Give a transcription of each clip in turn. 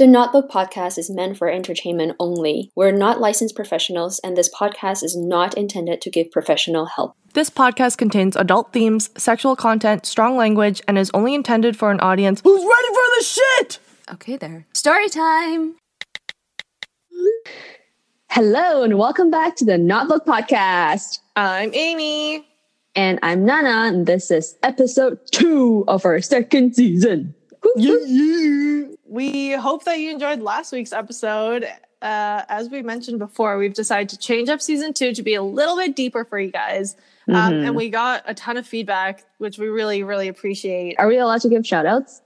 The Notbook podcast is meant for entertainment only. We're not licensed professionals, and this podcast is not intended to give professional help. This podcast contains adult themes, sexual content, strong language, and is only intended for an audience who's ready for the shit! Okay, there. Story time! Hello, and welcome back to the Notbook podcast. I'm Amy. And I'm Nana, and this is episode two of our second season. Yeah, yeah. We hope that you enjoyed last week's episode. Uh, as we mentioned before, we've decided to change up season two to be a little bit deeper for you guys. Um, Mhm. and we got a ton of feedback, which we really, really appreciate. Are we allowed to give shout outs?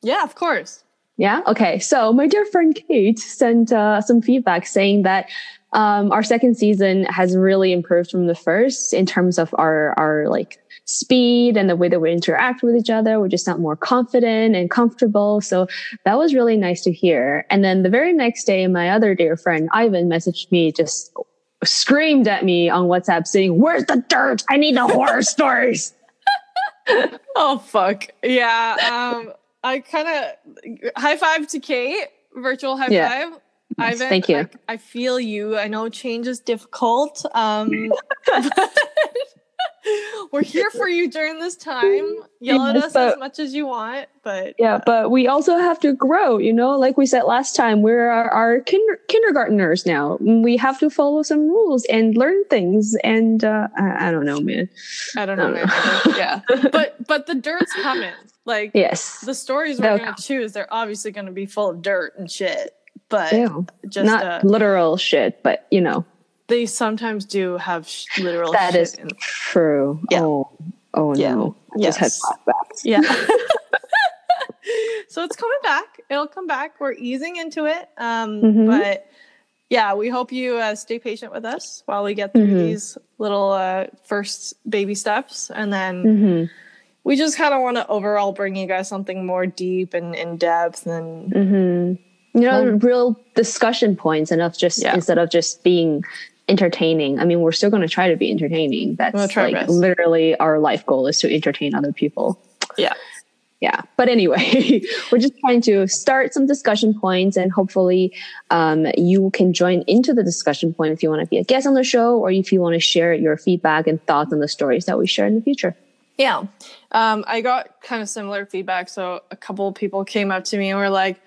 Yeah, of course. Yeah. Okay. So my dear friend Kate sent uh, some feedback saying that um, our second season has really improved from the first in terms of our our like speed and the way that we interact with each other. We just sound more confident and comfortable. So that was really nice to hear. And then the very next day, my other dear friend Ivan messaged me just screamed at me on WhatsApp saying, "Where's the dirt? I need the horror stories." Oh fuck. Yeah. Um I kind of high five to Kate, virtual high Yeah. five. Yes, Ivan, thank you. I, I feel you. I know change is difficult. Um but we're here for you during this time. Yell at us but- as much as you want, but Yeah, but we also have to grow, you know, like we said last time, we're our, our kinder, kindergartners now. We have to follow some rules and learn things. And uh, I, I don't know, man. I don't know. I don't know. yeah. But but the dirt's coming. Like Yes. the stories we're gonna choose, they're obviously gonna be full of dirt and shit. But Ew. just Not uh, literal shit, but you know, they sometimes do have sh- literal that shit is in true. Yeah. Oh, oh Yeah. no. I just had Yes. flashbacks. Yeah. so it's coming back. It'll come back. We're easing into it. Um, Mhm. But yeah, we hope you uh, stay patient with us while we get through Mhm. these little uh, first baby steps. And then hmm we just kind of want to overall bring you guys something more deep and in depth. And hmm You know, Well- real discussion points enough just Yeah. instead of just being entertaining. I mean, we're still going to try to be entertaining. That's We'll like best. literally our life goal is to entertain other people. yeah. yeah but anyway we're just trying to start some discussion points and hopefully um, you can join into the discussion point if you want to be a guest on the show or if you want to share your feedback and thoughts on the stories that we share in the future Yeah. Um, I got kind of similar feedback. So a couple of people came up to me and were like,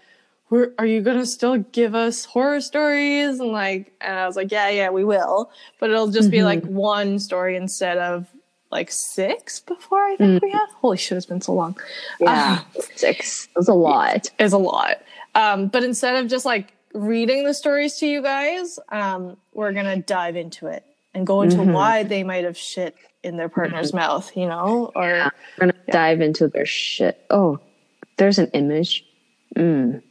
we're, are you gonna still give us horror stories? And like and i was like yeah yeah we will. But it'll just be Mhm. like one story instead of like six before i think we had holy shit it's been so long. Yeah six that's a lot. Is a lot. Um, but instead of just like reading the stories to you guys um, we're gonna dive into it and go into Mhm. why they might have shit in their partner's mouth you know or Yeah. we're gonna dive into their shit. Oh there's an image. Mm,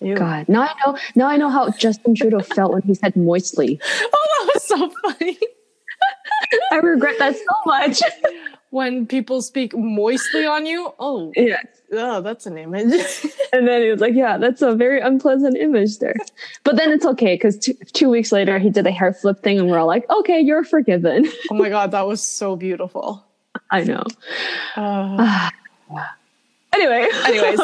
Ew. god. Now i know now i know how justin trudeau felt when he said moistly. Oh that was so funny. I regret that so much. When people speak moistly on you? Oh. Yeah oh that's an image. And then he was like, "Yeah, that's a very unpleasant image there." But then it's okay because two, two weeks later he did a hair flip thing, and we're all like, "Okay, you're forgiven." oh my god that was so beautiful. I know. uh, Anyway, anyways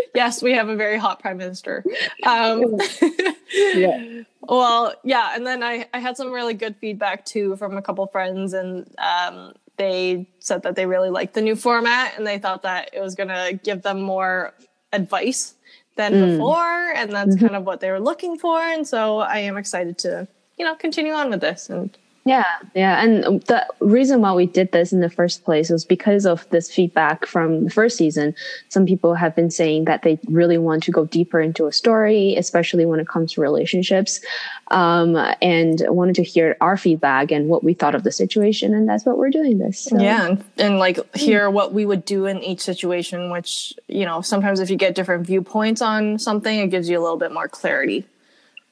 yes we have a very hot prime minister um Yeah. well yeah and then I, I had some really good feedback too from a couple friends and um they said that they really liked the new format and they thought that it was gonna give them more advice than Mm. before and that's Mhm. kind of what they were looking for and so i am excited to you know continue on with this and yeah, yeah, and the reason why we did this in the first place was because of this feedback from the first season. Some people have been saying that they really want to go deeper into a story, especially when it comes to relationships, um, and wanted to hear our feedback and what we thought of the situation, and that's what we're doing this. So. yeah and, and like hear what we would do in each situation which you know sometimes if you get different viewpoints on something it gives you a little bit more clarity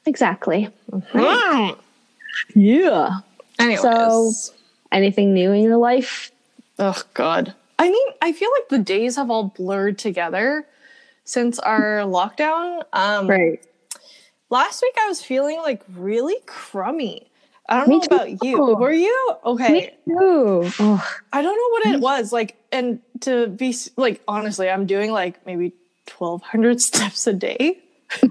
exactly. Right. Yeah. Anyways So- Anything new in your life? oh god i mean i feel like the days have all blurred together since our lockdown um Right. last week i was feeling like really crummy I don't Me know about you. too. Were you okay? Ooh. Oh, I don't know what it was like, and to be like honestly, I'm doing like maybe 1200 steps a day.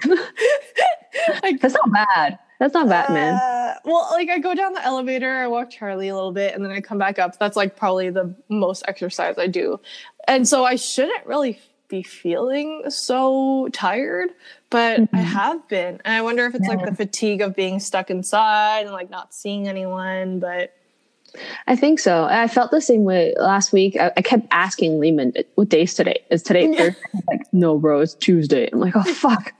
like, That's not bad. That's not Batman. uh, well, like I go down the elevator, I walk Charlie a little bit, and then I come back up. That's like probably the most exercise I do. And so I shouldn't really be feeling so tired, but I have been. And I wonder if it's like the fatigue of being stuck inside and like not seeing anyone. But I think so. I felt the same way last week. I, I kept asking Lehman, "What day is today? Is today Yeah. Thursday?" He's Like, no, bro, it's Tuesday. I'm like, oh fuck.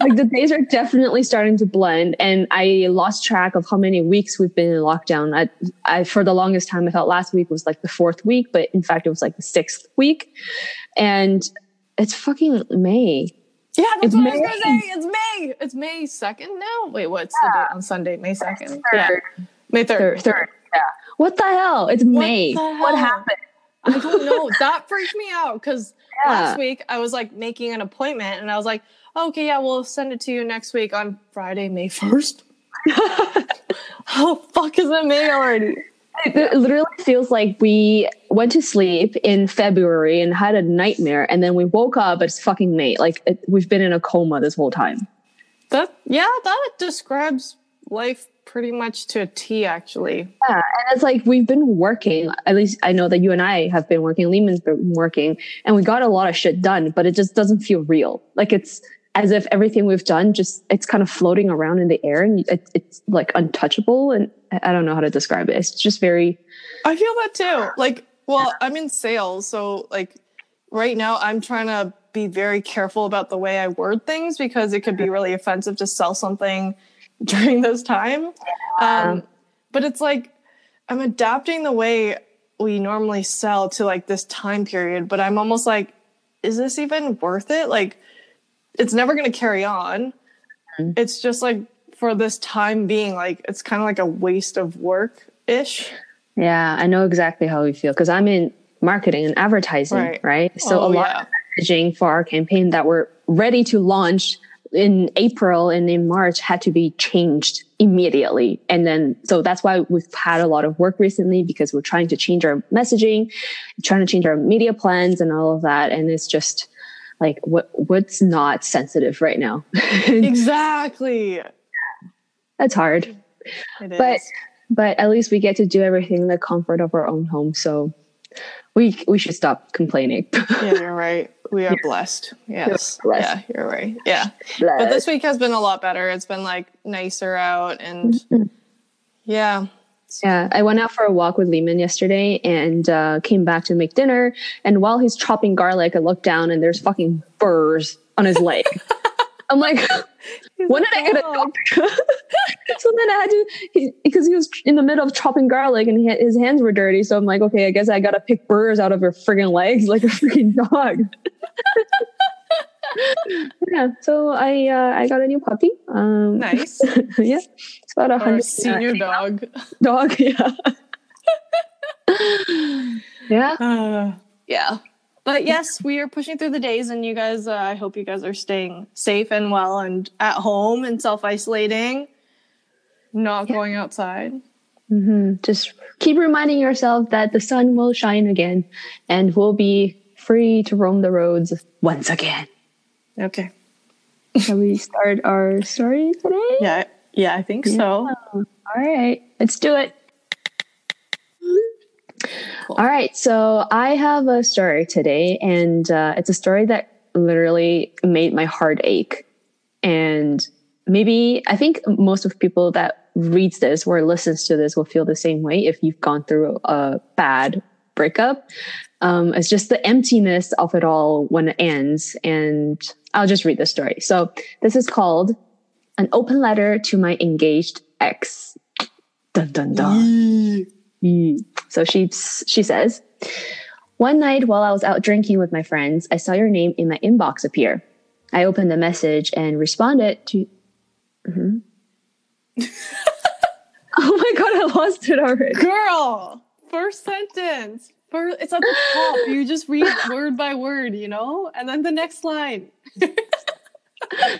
Like the days are definitely starting to blend, and I lost track of how many weeks we've been in lockdown. I, I for the longest time, I thought last week was like the fourth week, but in fact, it was like the sixth week, and it's fucking May. yeah, that's It's what I was gonna May. say. It's May. It's May second now. Wait, what's the date on Sunday? May second. Yeah, May third. third. Yeah. What the hell? It's May. the What happened? I don't know. that freaked me out because Yeah. last week I was like making an appointment and I was like, okay, yeah, we'll send it to you next week on Friday, May 1st. How fuck is it May already? It it literally feels like we went to sleep in February and had a nightmare, and then we woke up. It's fucking May. Like it, we've been in a coma this whole time. That yeah, that describes life pretty much to a T actually. Yeah, and it's like we've been working. At least I know that you and I have been working. Lehman's been working, and we got a lot of shit done. But it just doesn't feel real. Like it's as if everything we've done just it's kind of floating around in the air, and it, it's like untouchable. And I don't know how to describe it. It's just very I feel that too. Like, well, I'm in sales, so like right now I'm trying to be very careful about the way I word things because it could be really offensive to sell something during this time. Um, but it's like I'm adapting the way we normally sell to like this time period, but I'm almost like, is this even worth it? Like, it's never going to carry on. Mm-hmm. It's just like for this time being, like, it's kind of like a waste of work ish. Yeah, I know exactly how we feel because I'm in marketing and advertising, Right. right? Oh, so Oh, a lot yeah. of messaging for our campaign that we're ready to launch in April and in March had to be changed immediately. And then, so that's why we've had a lot of work recently because we're trying to change our messaging, trying to change our media plans and all of that. And it's just like, what, what's not sensitive right now? Exactly. that's hard. It is. But but at least we get to do everything in the comfort of our own home. So we we should stop complaining. yeah, you're right. We are blessed. Yes. blessed. Yeah, you're right. Yeah. But this week has been a lot better. It's been like nicer out and mm-hmm. yeah. Yeah, I went out for a walk with Lehman yesterday and uh, came back to make dinner. And while he's chopping garlic, I look down and there's fucking burrs on his leg. I'm like, when did I get a dog. doctor? so then I had to, he, because he was in the middle of chopping garlic and he his hands were dirty. So I'm like, okay, I guess I got to pick burrs out of your friggin' legs like a freaking dog. yeah. So I, uh, I got a new puppy. Um, Nice. yeah. It's about a hundred senior dog. dog. Yeah. yeah. Uh, yeah. But yes, we are pushing through the days, and you guys, uh, I hope you guys are staying safe and well and at home and self isolating, not going outside. hmm Just keep reminding yourself that the sun will shine again and we'll be free to roam the roads once again. Okay. Shall we start our story today? Yeah. Yeah, I think so. All right, let's do it. All right, so I have a story today, and uh, it's a story that literally made my heart ache. And maybe I think most of people that reads this or listens to this will feel the same way if you've gone through a bad breakup. Um, it's just the emptiness of it all when it ends. And I'll just read the story. So this is called an open letter to my engaged ex. Dun dun dun. Mm. So she she says, one night while I was out drinking with my friends, I saw your name in my inbox appear. I opened the message and responded to. Mhm. oh my god! I lost it already. Girl, first sentence. First, it's at the top. You just read word by word, you know? And then the next line.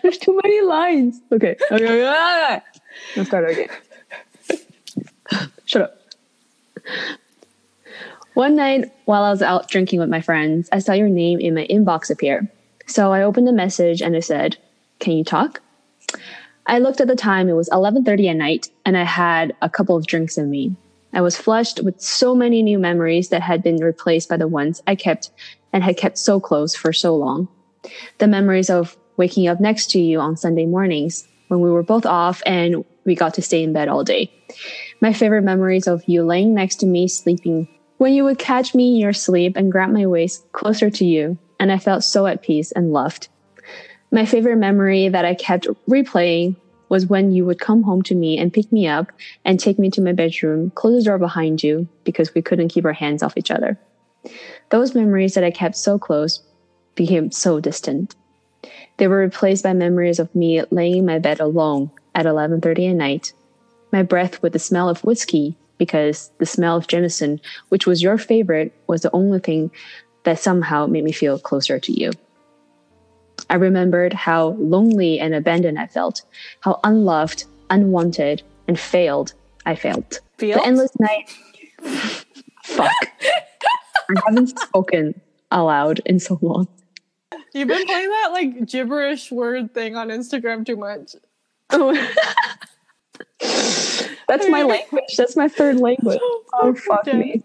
There's too many lines. Okay. Okay. okay, okay. Let's start again. Shut up. One night while I was out drinking with my friends, I saw your name in my inbox appear. So I opened the message and it said, "Can you talk?" I looked at the time. It was 11:30 at night, and I had a couple of drinks in me. I was flushed with so many new memories that had been replaced by the ones I kept and had kept so close for so long. The memories of waking up next to you on Sunday mornings when we were both off and we got to stay in bed all day. My favorite memories of you laying next to me sleeping when you would catch me in your sleep and grab my waist closer to you, and I felt so at peace and loved. My favorite memory that I kept replaying was when you would come home to me and pick me up and take me to my bedroom, close the door behind you because we couldn't keep our hands off each other. Those memories that I kept so close became so distant. They were replaced by memories of me laying in my bed alone at 11:30 at night, my breath with the smell of whiskey because the smell of Jameson, which was your favorite, was the only thing that somehow made me feel closer to you. I remembered how lonely and abandoned I felt, how unloved, unwanted, and failed I felt. Feel? The endless night. Fuck. I haven't spoken aloud in so long. You've been playing that like gibberish word thing on Instagram too much. Oh. That's my language. That's my third language. Oh, fuck Okay. me.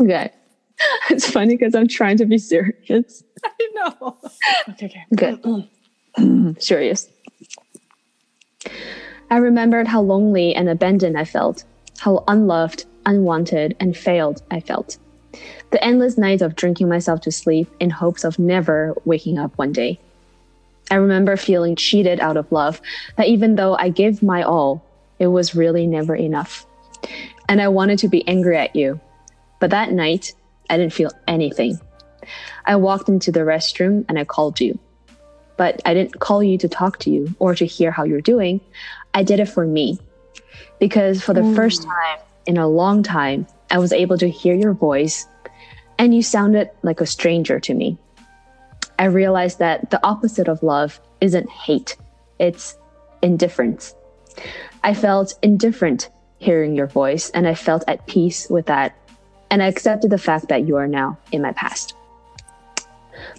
Okay. It's funny because I'm trying to be serious. I know. Okay, okay. Good. serious. I remembered how lonely and abandoned I felt, how unloved, unwanted, and failed I felt. The endless nights of drinking myself to sleep in hopes of never waking up one day. I remember feeling cheated out of love, that even though I gave my all, it was really never enough. And I wanted to be angry at you. But that night, I didn't feel anything. I walked into the restroom and I called you. But I didn't call you to talk to you or to hear how you're doing. I did it for me. Because for the mm. first time in a long time, I was able to hear your voice and you sounded like a stranger to me. I realized that the opposite of love isn't hate, it's indifference. I felt indifferent hearing your voice and I felt at peace with that. And I accepted the fact that you are now in my past.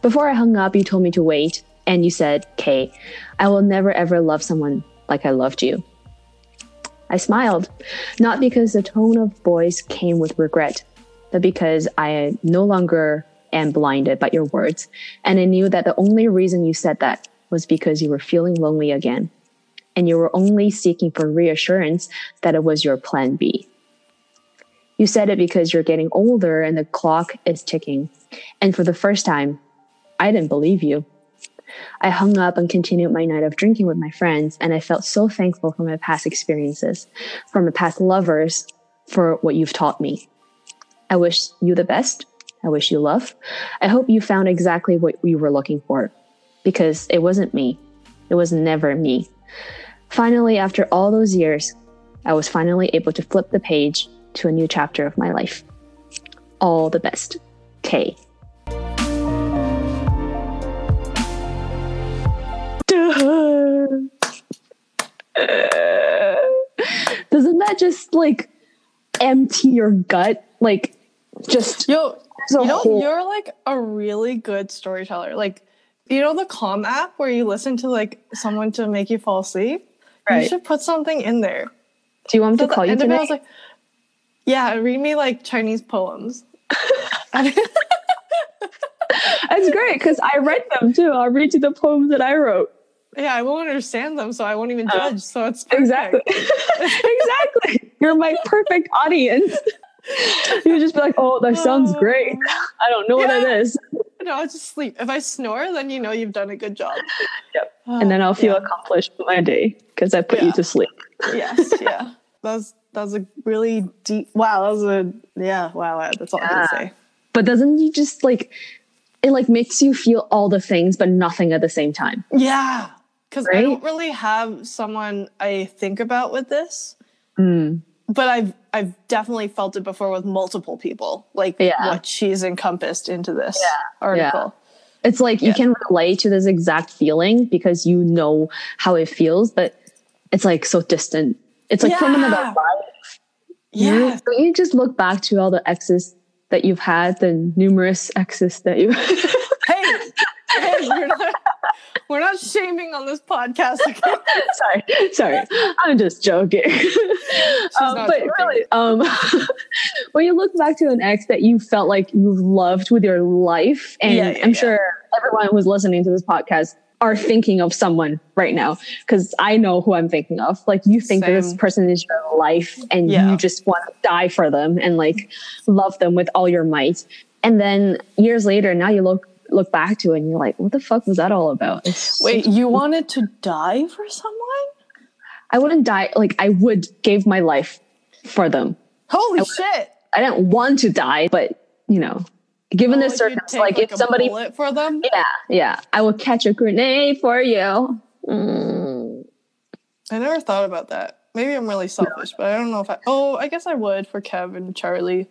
Before I hung up, you told me to wait, and you said, Kay, I will never ever love someone like I loved you. I smiled, not because the tone of voice came with regret, but because I no longer am blinded by your words, and I knew that the only reason you said that was because you were feeling lonely again, and you were only seeking for reassurance that it was your plan B. You said it because you're getting older and the clock is ticking. And for the first time, I didn't believe you. I hung up and continued my night of drinking with my friends, and I felt so thankful for my past experiences, for my past lovers, for what you've taught me. I wish you the best. I wish you love. I hope you found exactly what you were looking for, because it wasn't me. It was never me. Finally, after all those years, I was finally able to flip the page to a new chapter of my life. All the best. Kay. Doesn't that just like empty your gut? Like, just Yo, you know, whole- you're like a really good storyteller. Like, you know the Calm app where you listen to like someone to make you fall asleep? Right. You should put something in there. Do you want me So to call you of I was tonight? like, yeah, read me like Chinese poems. That's great because I read them too. I'll read you the poems that I wrote. yeah, I won't understand them, so I won't even Oh. judge. So it's perfect. Exactly. exactly. You're my perfect audience. You would just be like, oh, that sounds oh. great. I don't know what it Yeah. is. No, I'll just sleep. If I snore, then you know you've done a good job. Yep. Oh, and then I'll feel Yeah. accomplished with my day because I put you to sleep. yes, yeah. That was that was a really deep. Wow, that was a yeah. Wow, wow, that's all I can say. But doesn't you just like it like makes you feel all the things but nothing at the same time? Yeah, because I don't really have someone I think about with this, Mm. but I've I've definitely felt it before with multiple people. Like Yeah. what she's encompassed into this Yeah. article. It's like you can relate to this exact feeling because you know how it feels, but it's like so distant. It's like from another Yeah. life. Yeah. You, don't you just look back to all the exes that you've had, the numerous exes that you. hey, hey, we're not, we're not shaming on this podcast. Okay? sorry, sorry, I'm just joking. Um, but joking. really, um, when you look back to an ex that you felt like you loved with your life, and Yeah, yeah, I'm yeah. sure everyone who's listening to this podcast are thinking of someone right now because I know who I'm thinking of. Like you think that this person is your life, and Yeah. you just want to die for them and like love them with all your might. And then years later, now you look look back to it and you're like, what the fuck was that all about? It's Wait, you wanted to die for someone? I wouldn't die. Like I would give my life for them. Holy shit! I didn't want to die, but you know, given Oh, the you'd circumstance, take, like, if somebody, for them. yeah, yeah, I will catch a grenade for you. Mm. I never thought about that. Maybe I'm really selfish, but I don't know if I. Oh, I guess I would for Kev and Charlie.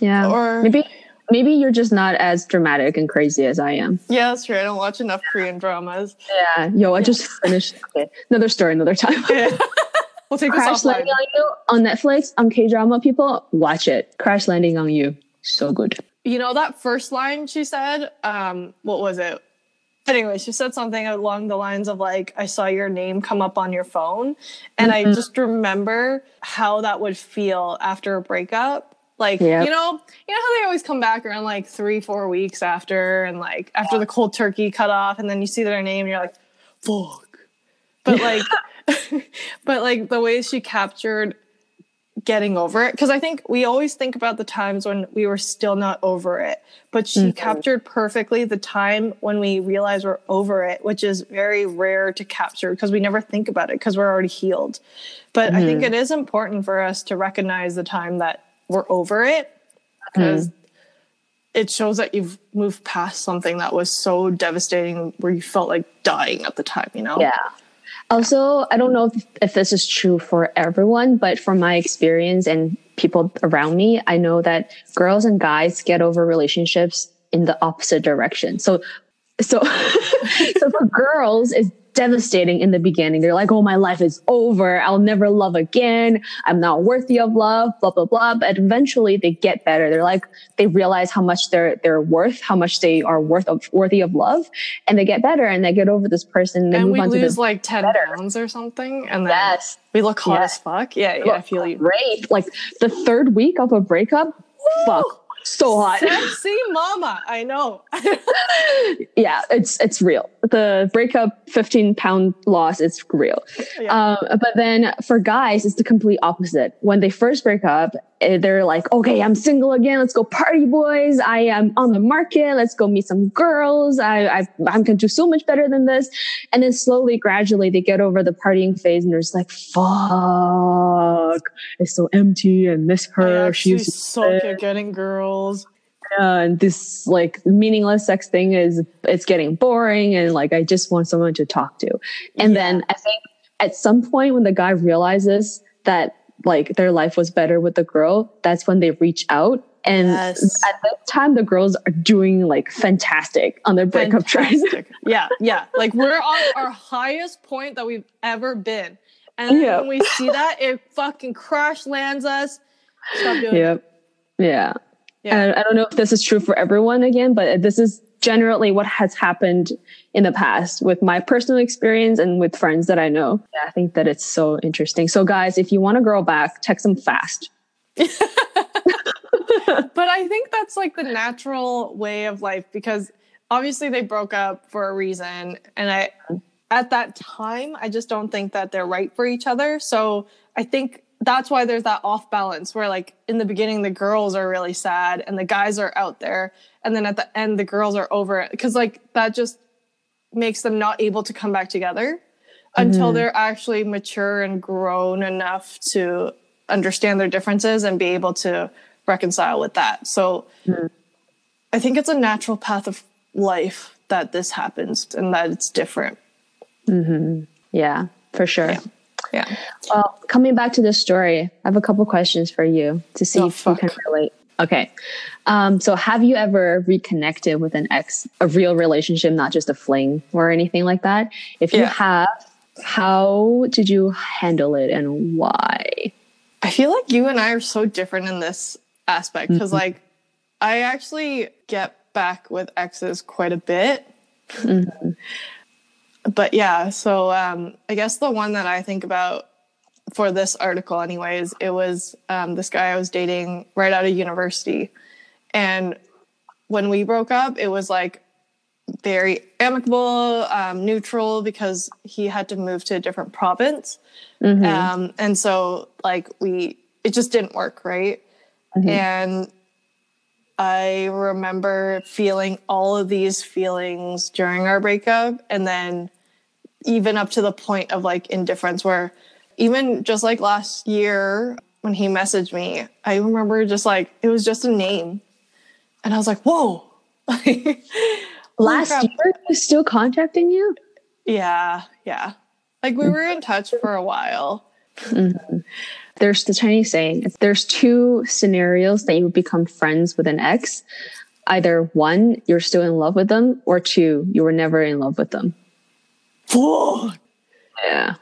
Yeah, Or- maybe, maybe you're just not as dramatic and crazy as I am. Yeah, that's true. I don't watch enough Korean dramas. Yeah, yo, I just finished. Okay, another story, another time. we'll take this Crash. Landing on You on Netflix on K drama. People watch it. Crash Landing on You, so good. You know that first line she said? Um, what was it? Anyway, she said something along the lines of like, "I saw your name come up on your phone," and I just remember how that would feel after a breakup. Like, Yep. you know, you know how they always come back around like three, four weeks after, and like after the cold turkey cut off, and then you see their name, and you're like, "Fuck." But like, but like the way she captured getting over it. Because i think we always think about the times when we were still not over it but she mm-hmm. captured perfectly the time when we realize we're over it which is very rare to capture because we never think about it because we're already healed. But i think mm-hmm. it is important for us to recognize the time that we're over it because mm-hmm. it shows that you've moved past something that was so devastating where you felt like dying at the time you know? Yeah. Also, I don't know if, if this is true for everyone, but from my experience and people around me, I know that girls and guys get over relationships in the opposite direction. So, so, so for girls, it's devastating in the beginning. They're like, "Oh, my life is over. I'll never love again. I'm not worthy of love." Blah blah blah. But eventually, they get better. They're like, they realize how much they're they're worth, how much they are worth of worthy of love, and they get better and they get over this person. And they and move we on to lose like 10 better. pounds or something and then Yes. we look hot Yeah. as fuck yeah yeah i feel you great. Like the third week of a breakup, fuck, so hot. sexy mama i know yeah, it's it's real. The breakup, fifteen pound loss, is real. Yeah. Um, but then for guys, it's the complete opposite. When they first break up, Eh, they're like, "Okay, I'm single again. Let's go party, boys. I am on the market. Let's go meet some girls. I, I I'm gonna do so much better than this." And then slowly, gradually, they get over the partying phase, and they're just like, "Fuck, it's so empty and miss i her. actually She's so at getting girls yeah, and this like meaningless sex thing is it's getting boring and like I just want someone to talk to. And then I think at some point when the guy realizes that like their life was better with the girl, that's when they reach out. And Yes. at that time the girls are doing like fantastic on their breakup track. Yeah yeah like we're on our highest point that we've ever been and Yeah. when we see that it fucking crash lands us stop doing it yep. Yeah. Yeah. And I don't know if this is true for everyone again, but this is generally what has happened in the past with my personal experience and with friends that I know. I think that it's so interesting. So, guys, if you want a girl back, text them fast. but I think that's like the natural way of life because obviously they broke up for a reason. And I, at that time, I just don't think that they're right for each other. So I think that's why there's that off balance where, like, in the beginning, the girls are really sad and the guys are out there. And then at the end, the girls are over it. Cause, like, that just makes them not able to come back together until mm-hmm. they're actually mature and grown enough to understand their differences and be able to reconcile with that. So mm-hmm. I think it's a natural path of life that this happens and that it's different. Mm-hmm. Yeah, for sure. Yeah. Well, coming back to this story, I have a couple questions for you to see Oh, if you can relate. Okay. Um, so have you ever reconnected with an ex, a real relationship, not just a fling or anything like that? If you Yeah. have, how did you handle it and why? I feel like you and I are so different in this aspect because, like, I actually get back with exes quite a bit. Mm-hmm. But yeah, so um, I guess the one that I think about for this article, anyways, it was um, this guy I was dating right out of university. And when we broke up, it was like very amicable, um, neutral, because he had to move to a different province. Mhm. Um, and so, like, we, it just didn't work, right? Mhm. And I remember feeling all of these feelings during our breakup. And then, even up to the point of like indifference, where even just like last year when he messaged me, I remember just like it was just a name. And I was like, whoa. Last crap. year, he was still contacting you? Yeah, yeah. Like we mm. were in touch for a while. Mm-hmm. There's the Chinese saying there's two scenarios that you become friends with an ex. Either one, you're still in love with them, or two, you were never in love with them. Whoa. Yeah.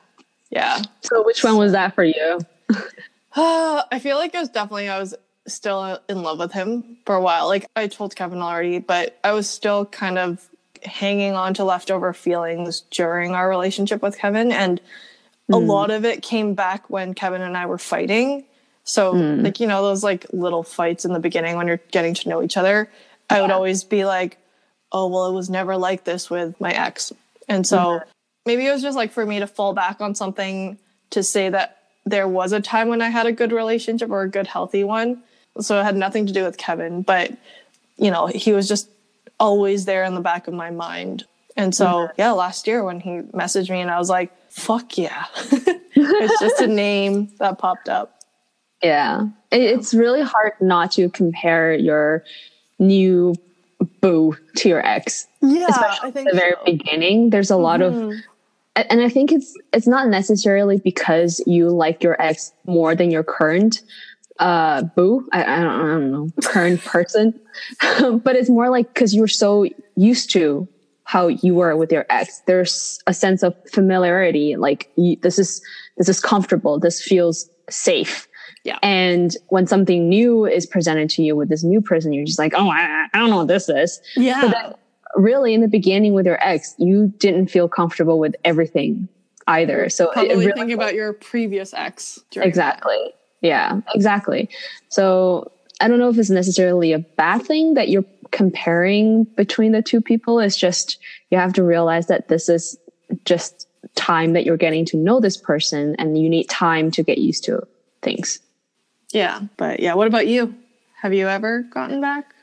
Yeah. So which one was that for you? I feel like it was definitely I was still in love with him for a while. Like I told Kevin already, but I was still kind of hanging on to leftover feelings during our relationship with Kevin and a mm. lot of it came back when Kevin and I were fighting. So mm. like you know those like little fights in the beginning when you're getting to know each other, I would always be like, "Oh, well it was never like this with my ex." And so mm-hmm. maybe it was just like for me to fall back on something to say that there was a time when I had a good relationship or a good healthy one. So it had nothing to do with Kevin, but you know, he was just always there in the back of my mind. And so, mm-hmm. yeah, last year when he messaged me and I was like, fuck yeah. it's just a name that popped up. Yeah. It's really hard not to compare your new boo to your ex. Yeah, Especially I at think the very so. beginning. There's a lot of Mhm. A- and I think it's it's not necessarily because you like your ex more than your current uh boo I, I, don't, I don't know current person but it's more like because you're so used to how you were with your ex there's a sense of familiarity like you, this is this is comfortable this feels safe Yeah. and when something new is presented to you with this new person you're just like oh i, I don't know what this is Yeah. then really in the beginning with your ex you didn't feel comfortable with everything either so Probably really thinking about your previous ex. during that. exactly yeah exactly so i don't know if it's necessarily a bad thing that you're comparing between the two people it's just you have to realize that this is just time that you're getting to know this person and you need time to get used to things Yeah. But yeah, what about you? Have you ever gotten back?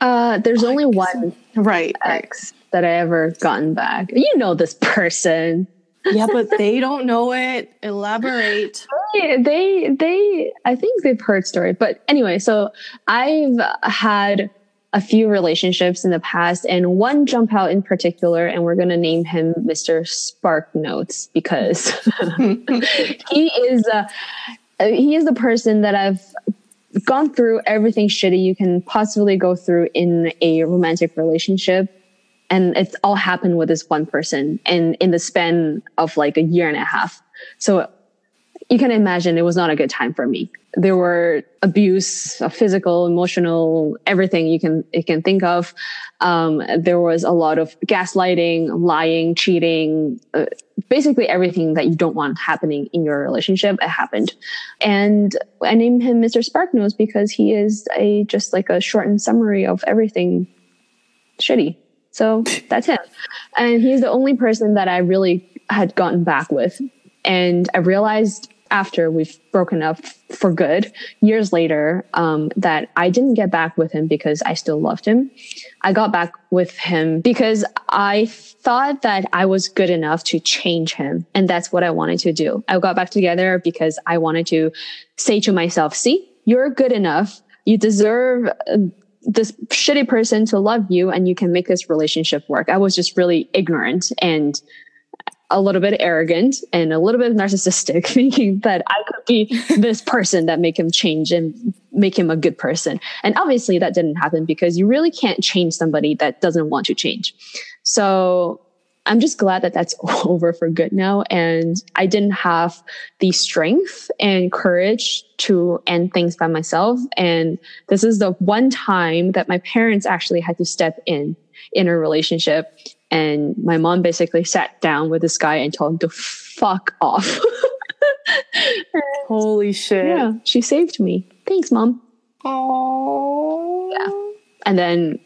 uh there's only one Right. ex that i ever gotten back you know this person yeah, but they don't know it. Elaborate. Yeah, they they I think they've heard story. But anyway, so I've had a few relationships in the past and one jump out in particular and we're going to name him Mr. Spark Notes because he is uh, Uh, he is the person that I've gone through everything shitty you can possibly go through in a romantic relationship. And it's all happened with this one person and in the span of like a year and a half. So you can imagine it was not a good time for me. There were abuse uh, physical emotional everything you can you can think of. Um, there was a lot of gaslighting lying cheating uh, basically everything that you don't want happening in your relationship it happened. And i named him mr sparknotes because he is a just like a shortened summary of everything shitty. So that's him. And he's the only person that i really had gotten back with. And i realized after we've broken up for good years later um, that i didn't get back with him because i still loved him. I got back with him because i thought that i was good enough to change him and that's what i wanted to do. I got back together because i wanted to say to myself see you're good enough. You deserve uh, this shitty person to love you and you can make this relationship work. I was just really ignorant and a little bit arrogant and a little bit narcissistic, thinking that I could be this person that make him change and make him a good person. And obviously that didn't happen because you really can't change somebody that doesn't want to change. So I'm just glad that that's over for good now. And I didn't have the strength and courage to end things by myself. And this is the one time that my parents actually had to step in in a relationship. And my mom basically sat down with this guy and told him to fuck off. Holy shit. yeah, she saved me. Thanks, mom. Oh. Yeah. And then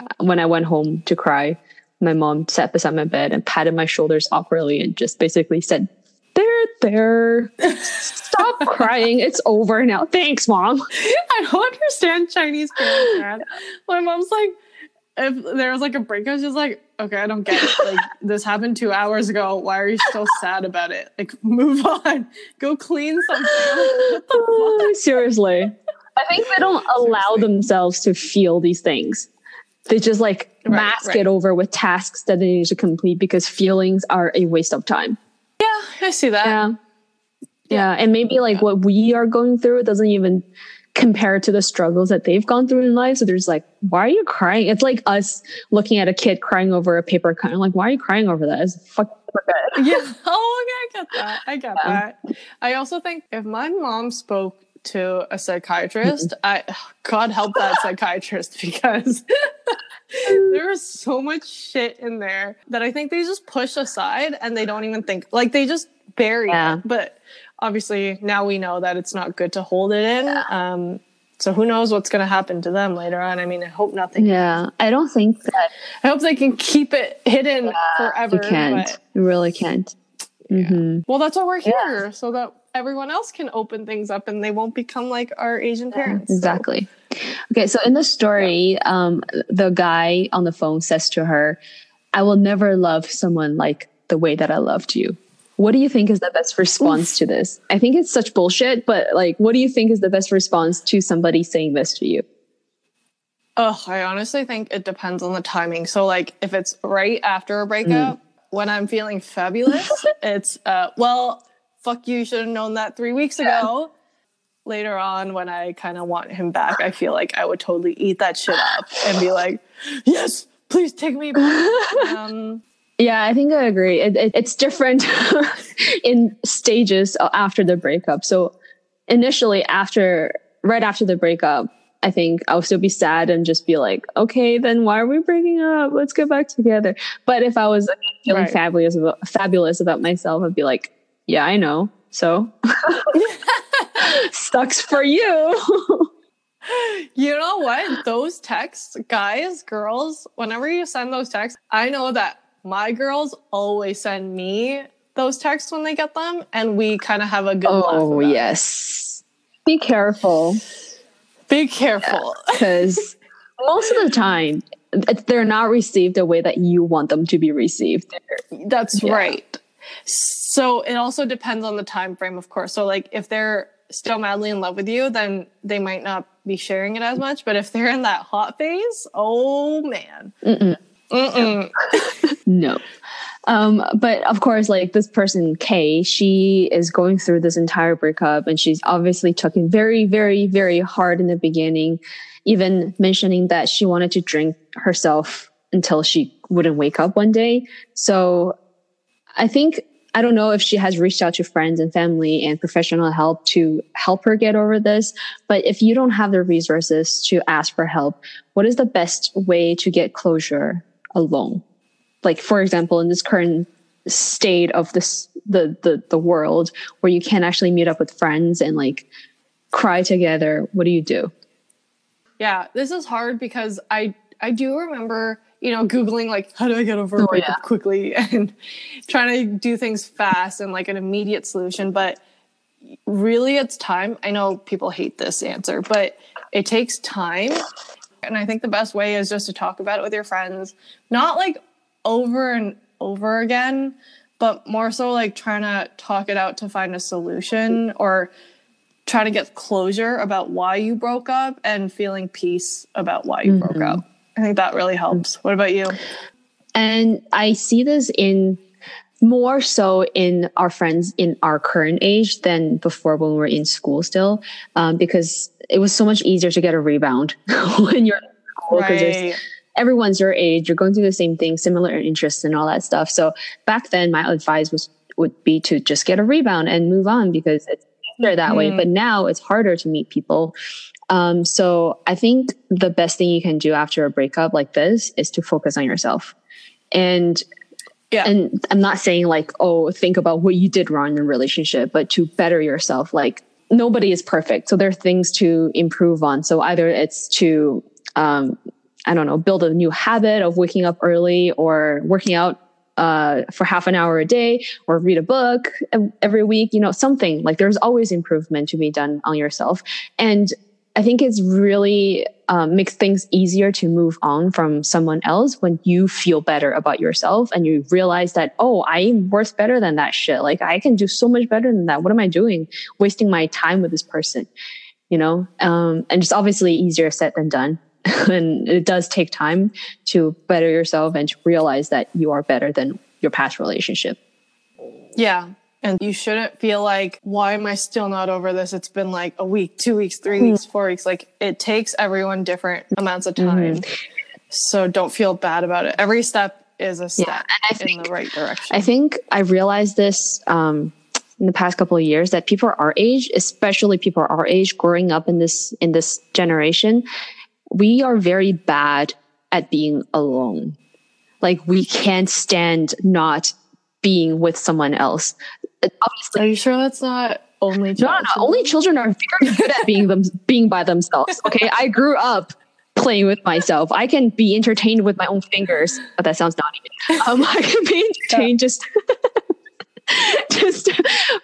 uh, when I went home to cry, my mom sat beside my bed and patted my shoulders awkwardly and just basically said, There, there. Stop crying. It's over now. Thanks, mom. I don't understand Chinese parents. My mom's like, if there was like a breakup, she's like, okay, I don't get it. Like, this happened two hours ago. Why are you still sad about it? Like, move on. Go clean something. What the fuck? Seriously. I think they don't allow themselves to feel these things. They just like Right, mask right. it over with tasks that they need to complete because feelings are a waste of time. Yeah, I see that. Yeah. Yeah. And maybe like what we are going through doesn't even compare to the struggles that they've gone through in life. So there's like, why are you crying? It's like us looking at a kid crying over a paper cut. I'm like, why are you crying over that? It's fuck. Yeah. Oh, okay. I get that. I get that. I also think if my mom spoke to a psychiatrist, I oh, God help that psychiatrist because there is so much shit in there that I think they just push aside and they don't even think like they just bury Yeah. it. But obviously now we know that it's not good to hold it in. Um so who knows what's going to happen to them later on? I mean, I hope nothing. Yeah. I don't think that I hope they can keep it hidden forever. you can't. but- You really can't. Mhm. Well, that's why we're here, so that everyone else can open things up and they won't become like our Asian parents. So- Exactly. Okay, so in the story, um, the guy on the phone says to her, I will never love someone like the way that I loved you. What do you think is the best response to this? I think it's such bullshit, but like, what do you think is the best response to somebody saying this to you? Oh, I honestly think it depends on the timing. So, like, if it's right after a breakup, when I'm feeling fabulous, it's, uh, well, fuck you, should have known that three weeks ago. Later on, when I kind of want him back, I feel like I would totally eat that shit up and be like, yes, please take me back. um, Yeah, I think I agree. It, it, it's different in stages after the breakup. So initially, after right after the breakup, I think I'll still be sad and just be like, okay, then why are we breaking up? Let's get back together. But if I was like, feeling Right. fabulous about fabulous about myself, I'd be like, yeah, I know. So sucks for you. You know what? Those texts, guys, girls, whenever you send those texts, I know that my girls always send me those texts when they get them, and we kind of have a good laugh. oh about it. yes. Be careful. Be careful. because most of the time they're not received the way that you want them to be received. That's Yeah. right. So it also depends on the time frame, of course. So like if they're still madly in love with you, then they might not be sharing it as much. But if they're in that hot phase, oh man. Mm-mm. No. Um, but of course, like this person, Kay, she is going through this entire breakup and she's obviously took it very, very, very hard in the beginning, even mentioning that she wanted to drink herself until she wouldn't wake up one day. So I think I don't know if she has reached out to friends and family and professional help to help her get over this. But if you don't have the resources to ask for help, what is the best way to get closure alone? Like, for example, in this current state of this, the, the, the world where you can't actually meet up with friends and like cry together, what do you do? Yeah, this is hard because I I do remember, you know, googling like how do I get over a Oh, breakup yeah. quickly and trying to do things fast and like an immediate solution, but really it's time. I know people hate this answer, but it takes time. And I think the best way is just to talk about it with your friends, not like over and over again, but more so like trying to talk it out to find a solution or try to get closure about why you broke up and feeling peace about why you broke mm-hmm. up. I think that really helps. What about you? And I see this in more so in our friends in our current age than before when we were in school still, um, because it was so much easier to get a rebound when you're because Right. everyone's your age, you're going through the same thing, similar interests and all that stuff. So back then, my advice was would be to just get a rebound and move on because it's easier that way. Mhm. But now it's harder to meet people. Um, so I think the best thing you can do after a breakup like this is to focus on yourself. And Yeah. and I'm not saying like, oh, think about what you did wrong in a relationship, but to better yourself. Like nobody is perfect. So there are things to improve on. So either it's to um, I don't know, build a new habit of waking up early or working out uh, for half an hour a day or read a book every week, you know, something like there's always improvement to be done on yourself. And I think it's really um, makes things easier to move on from someone else when you feel better about yourself and you realize that, oh, I'm worth better than that shit. Like I can do so much better than that. What am I doing? Wasting my time with this person, you know? Um, and just obviously easier said than done. and it does take time to better yourself and to realize that you are better than your past relationship. Yeah. And you shouldn't feel like, why am I still not over this? It's been like a week, two weeks, three Hmm. weeks, four weeks. Like it takes everyone different amounts of time. So don't feel bad about it. Every step is a step and I in think- the right direction. I think I realized this um, in the past couple of years that people our age, especially people our age, growing up in this in this generation, we are very bad at being alone. Like we can't stand not being with someone else. Obviously, Are you sure that's not only no, no, no. Only children are very good at being them being by themselves. Okay, I grew up playing with myself. I can be entertained with my own fingers, but that sounds naughty. Um, I can be entertained just just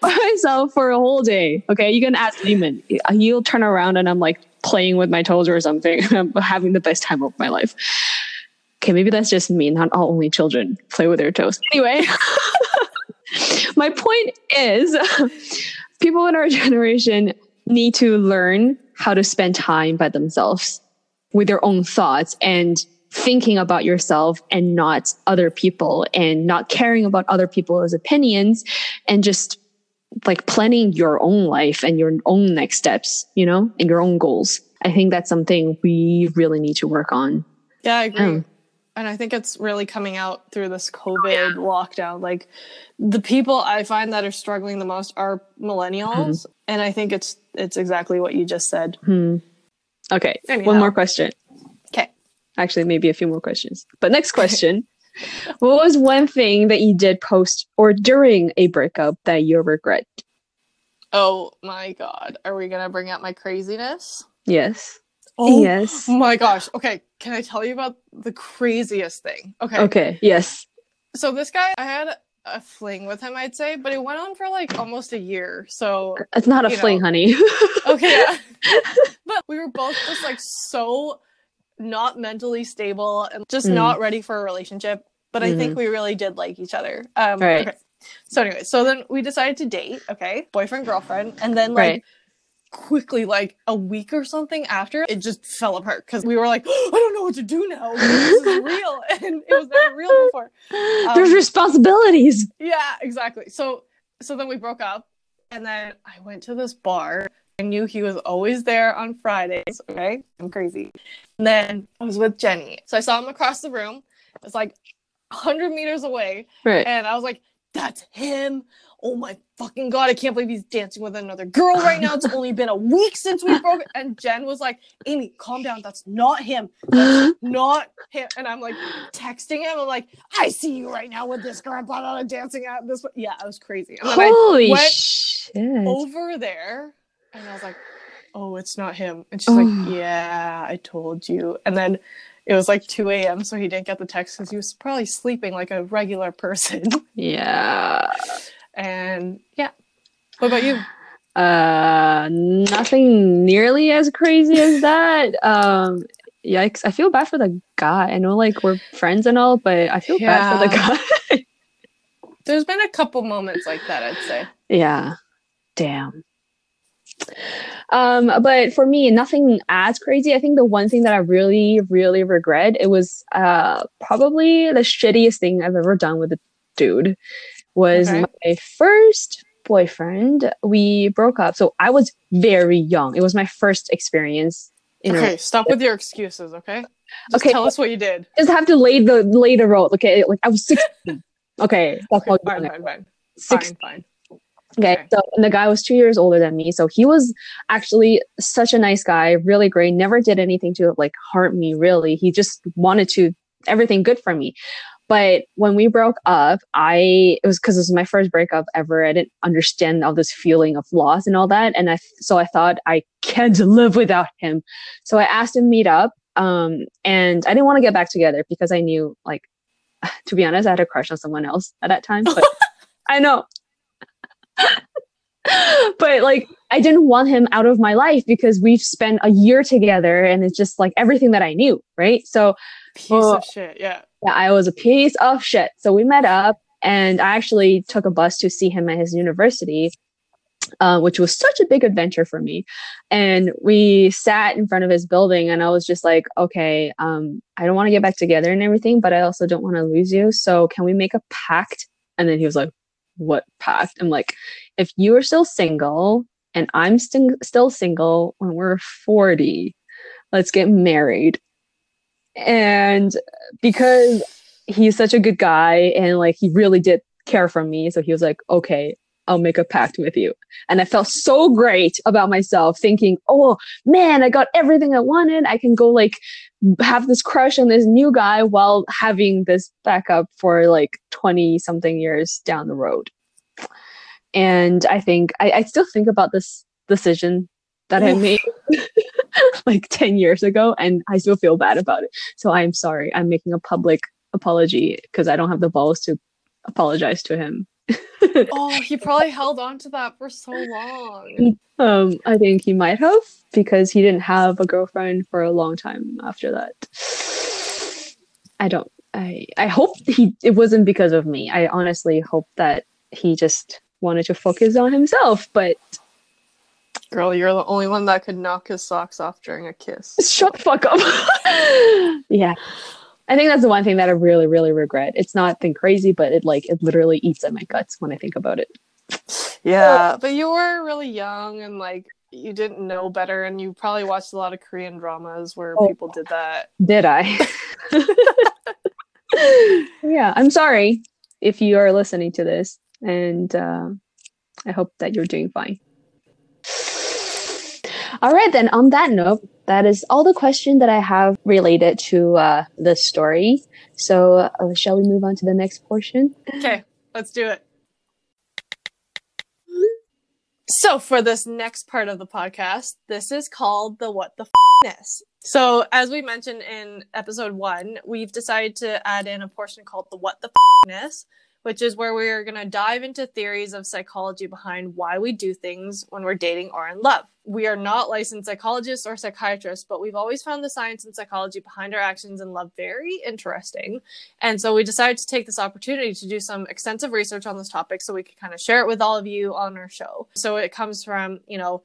by myself for a whole day. Okay, you can ask Lehman. He'll turn around and I'm like playing with my toes or something. I'm having the best time of my life. Okay, maybe that's just me. Not all only children play with their toes. Anyway, my point is people in our generation need to learn how to spend time by themselves with their own thoughts and thinking about yourself and not other people and not caring about other people's opinions and just like planning your own life and your own next steps, you know, and your own goals. I think that's something we really need to work on. Yeah, I agree. Um, and I think it's really coming out through this COVID lockdown. Like the people I find that are struggling the most are millennials. Mm-hmm. And I think it's it's exactly what you just said. Hmm. Okay, Anyhow. one more question. Okay. Actually, maybe a few more questions. But next question. what was one thing that you did post or during a breakup that you regret? Oh my god. Are we gonna bring out my craziness? Yes. Oh Yes. my gosh. Okay, can I tell you about the craziest thing? Okay. Okay. Yes. So this guy I had a fling with him, I'd say, but it went on for like almost a year. So It's not a fling, know. honey. okay but we were both just like so not mentally stable and just Mm. not ready for a relationship but i think we really did like each other um Right. okay. so anyway so then we decided to date okay boyfriend girlfriend and then like Right. Quickly like a week or something after it just fell apart because we were like i don't know what to do now this is real and it was never real before There's Um, responsibilities. yeah, exactly. So so then we broke up and then I went to this bar. I knew he was always there on Fridays, okay? I'm crazy. And then I was with Jenny. So I saw him across the room. It was like 100 meters away Right. and I was like, that's him. Oh my fucking god, I can't believe he's dancing with another girl right now. It's only been a week since we broke. And Jen was like, Amy, calm down. That's not him. That's not him. And I'm like texting him. I'm like, I see you right now with this girl, blah, blah, dancing at this. Yeah, I was crazy. And Holy went shit. over there and I was like, oh, it's not him. And she's Oh. like, yeah, I told you. And then it was like 2 a.m. So he didn't get the text because he was probably sleeping like a regular person. Yeah. And yeah. What about you? Uh, nothing nearly as crazy as that. Um, yikes! I feel bad for the guy. I know, like we're friends and all, but I feel bad for the guy. There's been a couple moments like that, I'd say. yeah. Damn. Um, but for me, nothing as crazy. I think the one thing that I really, really regret it was uh probably the shittiest thing I've ever done with a dude was Okay. my first boyfriend. We broke up, so I was very young. It was my first experience in a- Okay, stop with your excuses, okay? Just Okay. tell us what you did. just have to lay the lay the road. Okay, like I was 16. Okay, that's Okay, fine, fine, fine. 16. Fine, fine. Okay, Okay. so and the guy was two years older than me, so he was actually such a nice guy, really great. Never did anything to like harm me. Really, he just wanted to everything good for me. But when we broke up, I it was because it was my first breakup ever. I didn't understand all this feeling of loss and all that, and I so I thought I can't live without him. So I asked him to meet up, um, and I didn't want to get back together because I knew, like, to be honest, I had a crush on someone else at that time. But I know but like I didn't want him out of my life because we've spent a year together and it's just like everything that I knew, right? So Piece Oh. of shit, yeah. Yeah, I was a piece of shit. So we met up and I actually took a bus to see him at his university, uh, which was such a big adventure for me. And we sat in front of his building and I was just like, okay, um, I don't want to get back together and everything, but I also don't want to lose you. So can we make a pact? And then he was like, what pact? I'm like, if you are still single and I'm sting- still single when we're 40, let's get married. And because he's such a good guy and like he really did care for me, so he was like, okay, I'll make a pact with you. And I felt so great about myself, thinking, oh man, I got everything I wanted. I can go like have this crush on this new guy while having this backup for like 20 something years down the road. And I think I, I still think about this decision that I made like 10 years ago and I still feel bad about it. So I'm sorry. I'm making a public apology because I don't have the balls to apologize to him. Oh, he probably held on to that for so long. Um, I think he might have because he didn't have a girlfriend for a long time after that. I don't. I I hope he it wasn't because of me. I honestly hope that he just wanted to focus on himself. But Girl, you're the only one that could knock his socks off during a kiss. shut the fuck up. yeah. I think that's the one thing that I really, really regret. It's nothing crazy, but it like it literally eats at my guts when I think about it. Yeah, but you were really young and like you didn't know better, and you probably watched a lot of Korean dramas where Oh. people did that. Did I? yeah, I'm sorry if you are listening to this, and uh, I hope that you're doing fine. All right, then. On that note, that is all the question that I have related to uh, this story. So, uh, shall we move on to the next portion? Okay, let's do it. So, for this next part of the podcast, this is called the What the F***ness. So, as we mentioned in episode one, we've decided to add in a portion called the What the F***ness, which is where we are going to dive into theories of psychology behind why we do things when we're dating or in love. We are not licensed psychologists or psychiatrists, but we've always found the science and psychology behind our actions in love very interesting. And so we decided to take this opportunity to do some extensive research on this topic so we could kind of share it with all of you on our show. So it comes from, you know,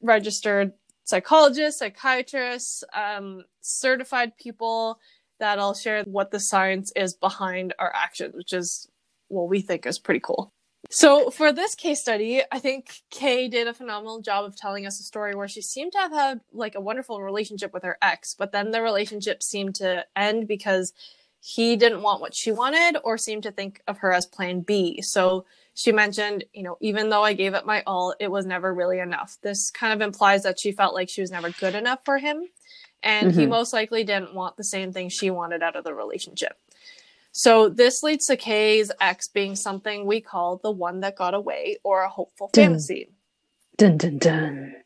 registered psychologists, psychiatrists, um, certified people that'll share what the science is behind our actions, which is what we think is pretty cool. So for this case study, I think Kay did a phenomenal job of telling us a story where she seemed to have had like a wonderful relationship with her ex, but then the relationship seemed to end because he didn't want what she wanted or seemed to think of her as plan B. So she mentioned, you know, even though I gave it my all, it was never really enough. This kind of implies that she felt like she was never good enough for him. And he Mhm. most likely didn't want the same thing she wanted out of the relationship. So this leads to Kay's ex being something we call the one that got away or a hopeful Dun. fantasy. Dun dun dun.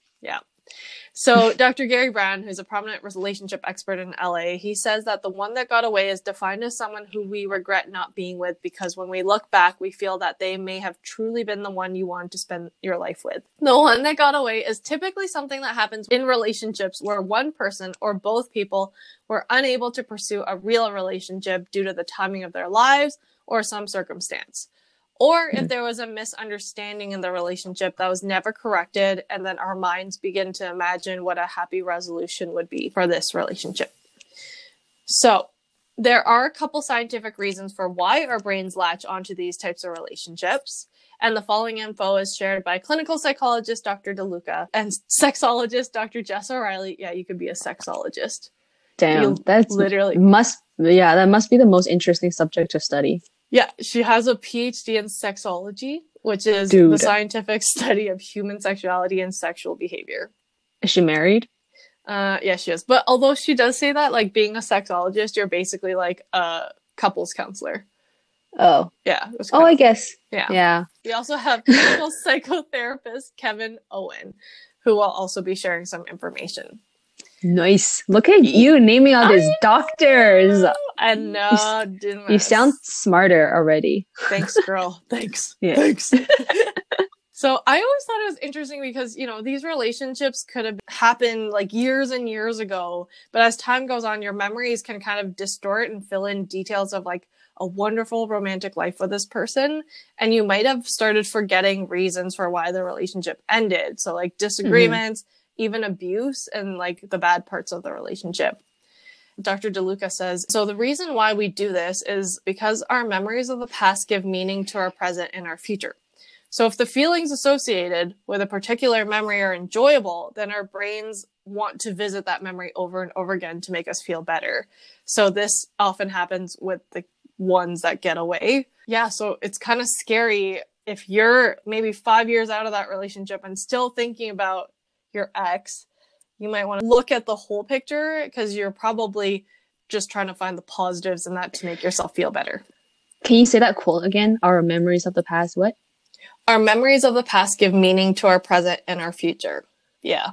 So Dr. Gary Brown, who's a prominent relationship expert in LA, he says that the one that got away is defined as someone who we regret not being with because when we look back, we feel that they may have truly been the one you wanted to spend your life with. The one that got away is typically something that happens in relationships where one person or both people were unable to pursue a real relationship due to the timing of their lives or some circumstance. Or if Mm. there was a misunderstanding in the relationship that was never corrected, and then our minds begin to imagine what a happy resolution would be for this relationship. So, There are a couple scientific reasons for why our brains latch onto these types of relationships. And the following info is shared by clinical psychologist Dr. DeLuca and sexologist Dr. Jess O'Reilly. Yeah, you could be a sexologist. Damn, You that's literally- must yeah, that must be the most interesting subject to study. Yeah, she has a PhD in sexology, which is the scientific study of human sexuality and sexual behavior. Is she married? Uh, yeah, she is. But although she does say that, like being a sexologist, you're basically like a couples counselor. Oh, Yeah. oh, kind I guess. yeah. Yeah. We also have clinical psychotherapist Kevin Owen, who will also be sharing some information. Nice. Look at you naming all these doctors. And no, didn't You sound smarter already. Thanks, girl. Thanks. Yeah. Thanks. so I always thought it was interesting because, you know, these relationships could have happened like years and years ago. But as time goes on, your memories can kind of distort and fill in details of like a wonderful romantic life with this person. And you might have started forgetting reasons for why the relationship ended. So like mm-hmm. disagreements, even abuse and like the bad parts of the relationship. Dr. DeLuca says, so the reason why we do this is because our memories of the past give meaning to our present and our future. So if the feelings associated with a particular memory are enjoyable, then our brains want to visit that memory over and over again to make us feel better. So this often happens with the ones that get away. Yeah, so it's kind of scary if you're maybe 5 years out of that relationship and still thinking about your ex you might want to look at the whole picture because you're probably just trying to find the positives in that to make yourself feel better. Can you say that quote again? Our memories of the past. What? Our memories of the past give meaning to our present and our future. Yeah.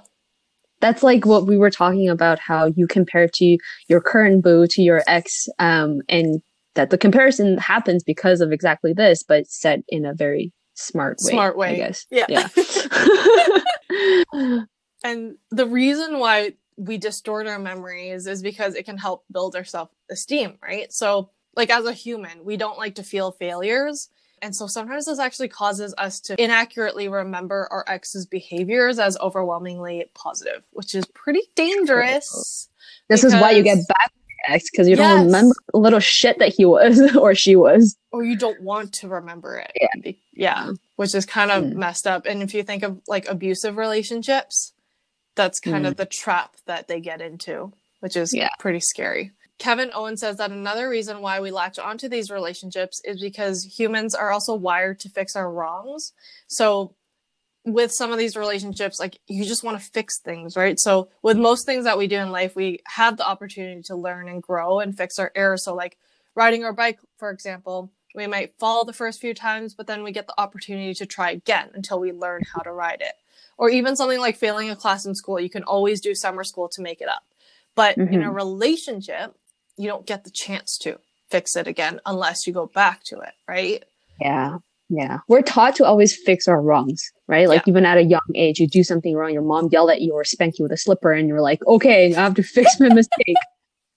That's like what we were talking about. How you compare to your current boo to your ex, um, and that the comparison happens because of exactly this, but set in a very smart way. Smart way. I guess. Yeah. Yeah. And the reason why we distort our memories is because it can help build our self esteem, right? So, like as a human, we don't like to feel failures. And so sometimes this actually causes us to inaccurately remember our ex's behaviors as overwhelmingly positive, which is pretty dangerous. this is why you get back ex because you Yes. don't remember the little shit that he was or she was. or you don't want to remember it. Yeah. Yeah. Which is kind of Mm. messed up. And if you think of like abusive relationships, that's kind of the trap that they get into, which is Mm. Yeah. pretty scary. Kevin Owen says that another reason why we latch onto these relationships is because humans are also wired to fix our wrongs. So with some of these relationships, like you just want to fix things, right? So with most things that we do in life, we have the opportunity to learn and grow and fix our errors. So like riding our bike, for example, we might fall the first few times, but then we get the opportunity to try again until we learn how to ride it. Or even something like failing a class in school, you can always do summer school to make it up. But in a mm-hmm. relationship, you don't get the chance to fix it again unless you go back to it, right? Yeah. Yeah. We're taught to always fix our wrongs, right? Like Yeah. even at a young age, you do something wrong, your mom yell at you or spank you with a slipper and you're like, okay, I have to fix my mistake.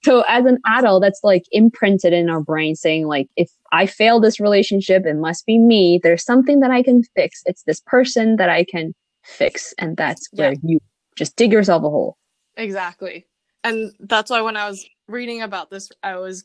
So as an adult, that's like imprinted in our brain saying like, if I fail this relationship, it must be me. There's something that I can fix. It's this person that I can fix. And that's where Yeah. you just dig yourself a hole. Exactly. And that's why when I was reading about this, I was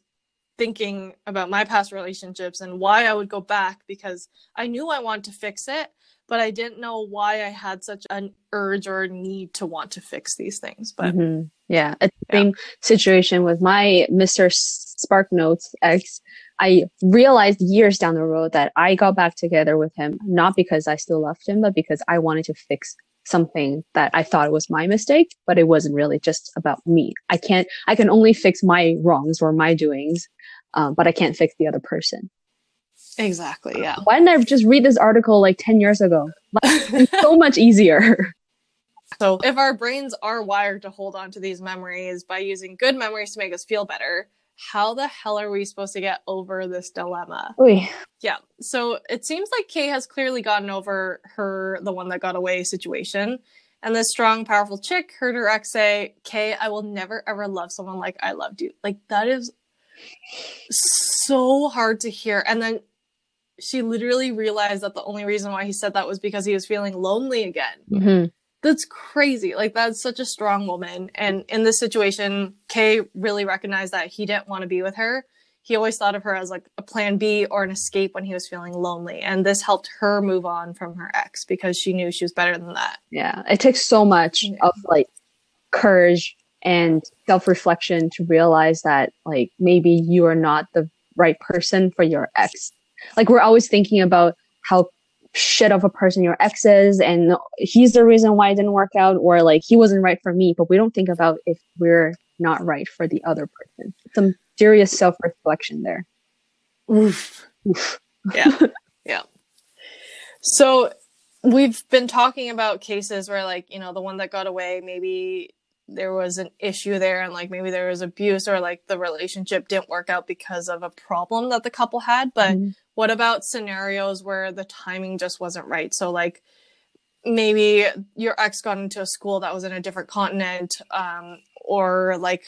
thinking about my past relationships and why I would go back because I knew I wanted to fix it, but I didn't know why I had such an urge or need to want to fix these things. But Mhm. Yeah, it's the Yeah. same situation with my Mr. Spark Notes ex. I realized years down the road that I got back together with him not because I still loved him, but because I wanted to fix something that I thought was my mistake, but it wasn't really just about me. I can't, I can only fix my wrongs or my doings, um, but I can't fix the other person. exactly, yeah. Why didn't I just read this article like 10 years ago? It's so much easier. So, if our brains are wired to hold on to these memories by using good memories to make us feel better, how the hell are we supposed to get over this dilemma? Oy. Yeah. So it seems like Kay has clearly gotten over her the one that got away situation. And this strong, powerful chick heard her ex say, Kay, I will never ever love someone like I loved you. Like that is so hard to hear. And then she literally realized that the only reason why he said that was because he was feeling lonely again. Mhm. That's crazy. Like that's such a strong woman. And in this situation, Kay really recognized that he didn't want to be with her. He always thought of her as like a plan B or an escape when he was feeling lonely. And this helped her move on from her ex because she knew she was better than that. Yeah. It takes so much Yeah. of like courage and self reflection to realize that like maybe you are not the right person for your ex. Like we're always thinking about how shit of a person your ex is and he's the reason why it didn't work out or like he wasn't right for me, but we don't think about if we're not right for the other person. Some serious self reflection there. Oof. Oof. Yeah. yeah. So we've been talking about cases where like, you know, the one that got away, maybe there was an issue there and like maybe there was abuse or like the relationship didn't work out because of a problem that the couple had. But Mhm. What about scenarios where the timing just wasn't right? So like maybe your ex got into a school that was in a different continent, um, or like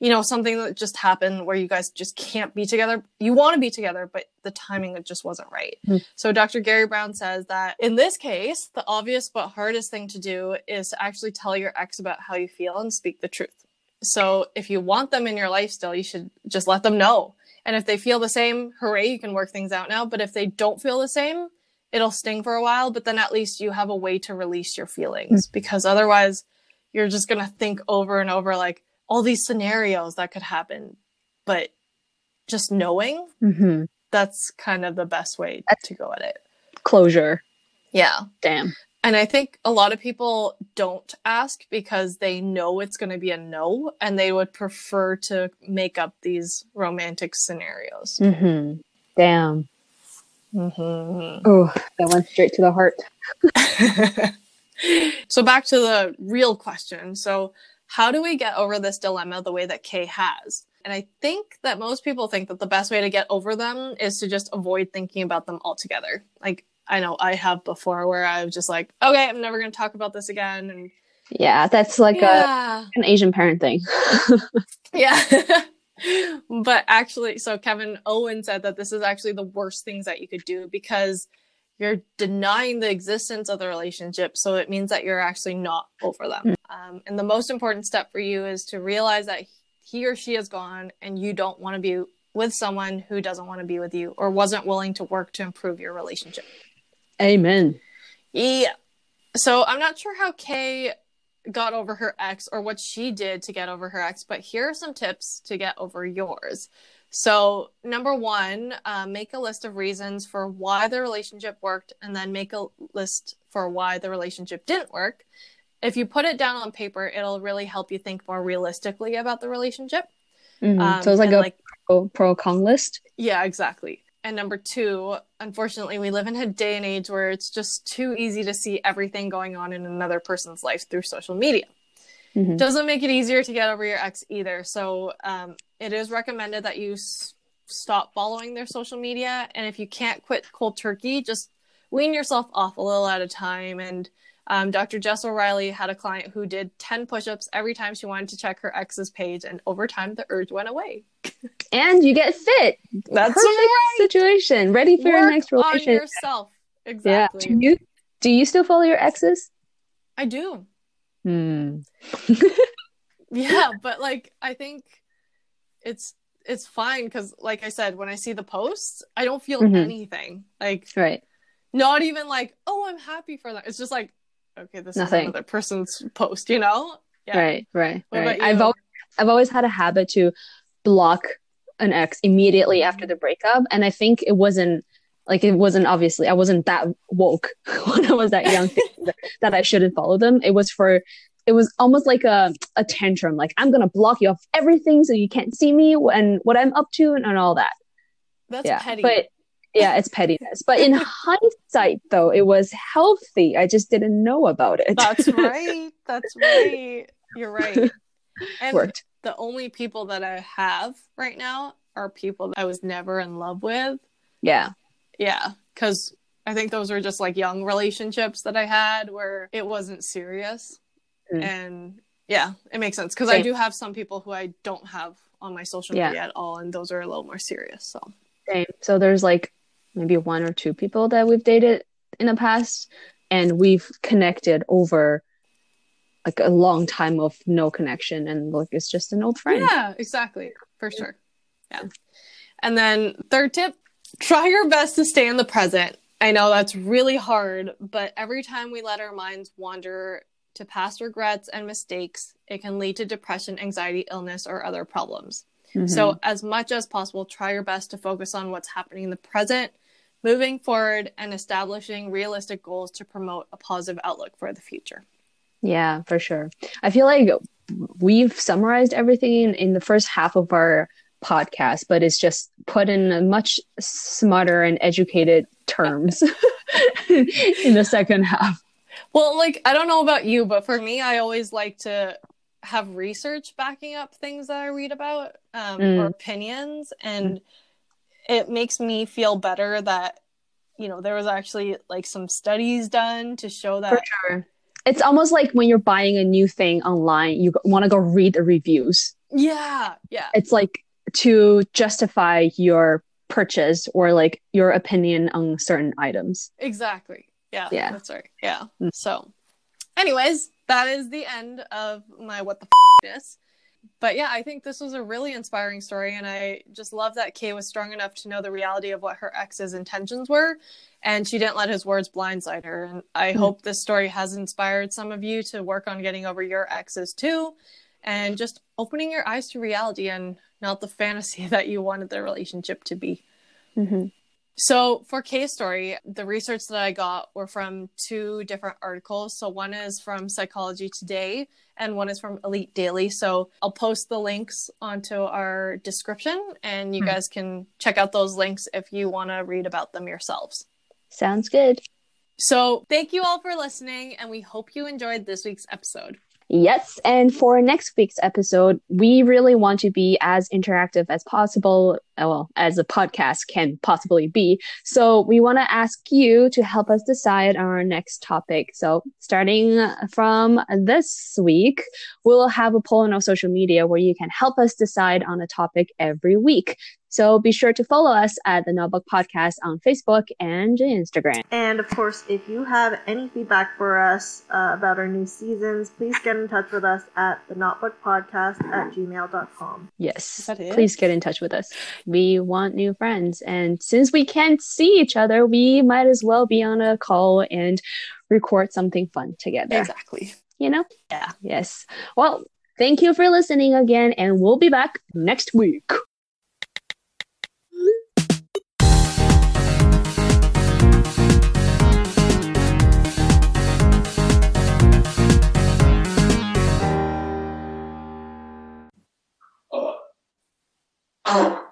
you know something that just happened where you guys just can't be together. You want to be together, but the timing just wasn't right. Mhm. So Dr. Gary Brown says that in this case, the obvious but hardest thing to do is to actually tell your ex about how you feel and speak the truth. So if you want them in your life still, you should just let them know. And if they feel the same, hooray, you can work things out now. But if they don't feel the same, it'll sting for a while, but then at least you have a way to release your feelings because otherwise you're just going to think over and over like all these scenarios that could happen. But just knowing Mm-hmm. that's kind of the best way to go at it. Closure. Yeah. Damn. And I think a lot of people don't ask because they know it's going to be a no and they would prefer to make up these romantic scenarios. Mm-hmm. Damn. Mm-hmm. Oh, that went straight to the heart. so back to the real question. So how do we get over this dilemma the way that Kay has? And I think that most people think that the best way to get over them is to just avoid thinking about them altogether. Like I know I have before where I was just like, okay, I'm never going to talk about this again. And Yeah, that's like a, an Asian parent thing. yeah. but actually, so Kevin Owen said that this is actually the worst things that you could do because you're denying the existence of the relationship. So it means that you're actually not over them. Um, and the most important step for you is to realize that he or she is gone and you don't want to be with someone who doesn't want to be with you or wasn't willing to work to improve your relationship. Amen. Yeah. So I'm not sure how Kay got over her ex or what she did to get over her ex, but here are some tips to get over yours. So, number one, uh, make a list of reasons for why the relationship worked, and then make a list for why the relationship didn't work. If you put it down on paper, it'll really help you think more realistically about the relationship. Mhm. Um, so it's like and, a pro, pro con list. yeah, exactly. And number two, unfortunately, we live in a day and age where it's just too easy to see everything going on in another person's life through social media. Mhm. Doesn't make it easier to get over your ex either. So um, it is recommended that you s- stop following their social media. And if you can't quit cold turkey, just wean yourself off a little at a time. And um, Dr. Jess O'Reilly had a client who did 10 push ups every time she wanted to check her ex's page. And over time, the urge went away. And you get fit. That's Perfect right. situation. Ready for your Work next on relationship. yourself. Yeah. Exactly. Do you do you still follow your exes? I do. Hmm. Yeah, but like I think it's it's fine because like I said, when I see the posts, I don't feel Mhm. anything. Like Right. not even like, oh, I'm happy for them. It's just like, okay, this Nothing. is another person's post, you know? Yeah. Right. Right. What right. I've always I've always had a habit to block an ex immediately after the breakup, and I think it wasn't like it wasn't obviously I wasn't that woke when I was that young that, that I shouldn't follow them. It was for it was almost like a, a tantrum like i'm gonna block you off everything so you can't see me and what i'm up to and, and all that That's yeah petty. but yeah it's pettiness but in hindsight though it was healthy i just didn't know about it That's right. That's right. You're right. And worked the only people that I have right now are people that I was never in love with. yeah Yeah, because I think those were just like young relationships that I had where it wasn't serious. Mm. And yeah, it makes sense because I do have some people who I don't have on my social Yeah. media at all, and those are a little more serious. So Same. So there's like maybe one or two people that we've dated in the past, and we've connected over like a long time of no connection and like it's just an old friend. Yeah, exactly. For sure. Yeah. And then third tip, try your best to stay in the present. I know that's really hard, but every time we let our minds wander to past regrets and mistakes, it can lead to depression, anxiety, illness, or other problems. Mm-hmm. So, as much as possible, try your best to focus on what's happening in the present, moving forward, and establishing realistic goals to promote a positive outlook for the future. Yeah, for sure. I feel like we've summarized everything in, in the first half of our podcast, but it's just put in a much smarter and educated terms in the second half. Well, like I don't know about you, but for me, I always like to have research backing up things that I read about um, mm. or opinions, and mm. It makes me feel better that you know there was actually like some studies done to show that. For sure. It's almost like when you're buying a new thing online, you want to go read the reviews. Yeah, yeah. It's like to justify your purchase or like your opinion on certain items. Exactly. Yeah. Yeah. That's right. Yeah. Mm. So, anyways, that is the end of my what the f is. But yeah, I think this was a really inspiring story, and I just love that Kay was strong enough to know the reality of what her ex's intentions were, and she didn't let his words blindside her. And I mm hope this story has inspired some of you to work on getting over your exes too, and just opening your eyes to reality and not the fantasy that you wanted the relationship to be. Mm-hmm. So for case story, the research that I got were from two different articles. So one is from Psychology Today and one is from Elite Daily. So I'll post the links onto our description and you mm-hmm. guys can check out those links if you want to read about them yourselves. Sounds good. So thank you all for listening and we hope you enjoyed this week's episode. Yes. And for next week's episode, we really want to be as interactive as possible, well, as a podcast can possibly be. So we want to ask you to help us decide on our next topic. So starting from this week, we'll have a poll on our social media where you can help us decide on a topic every week. So be sure to follow us at the Notbook Podcast on Facebook and Instagram. And of course, if you have any feedback for us uh, about our new seasons, please get in touch with us at the Notbook Podcast at gmail.com. Yes. Please get in touch with us. We want new friends. And since we can't see each other, we might as well be on a call and record something fun together. Exactly. You know? Yeah. Yes. Well, thank you for listening again, and we'll be back next week. Oh. oh.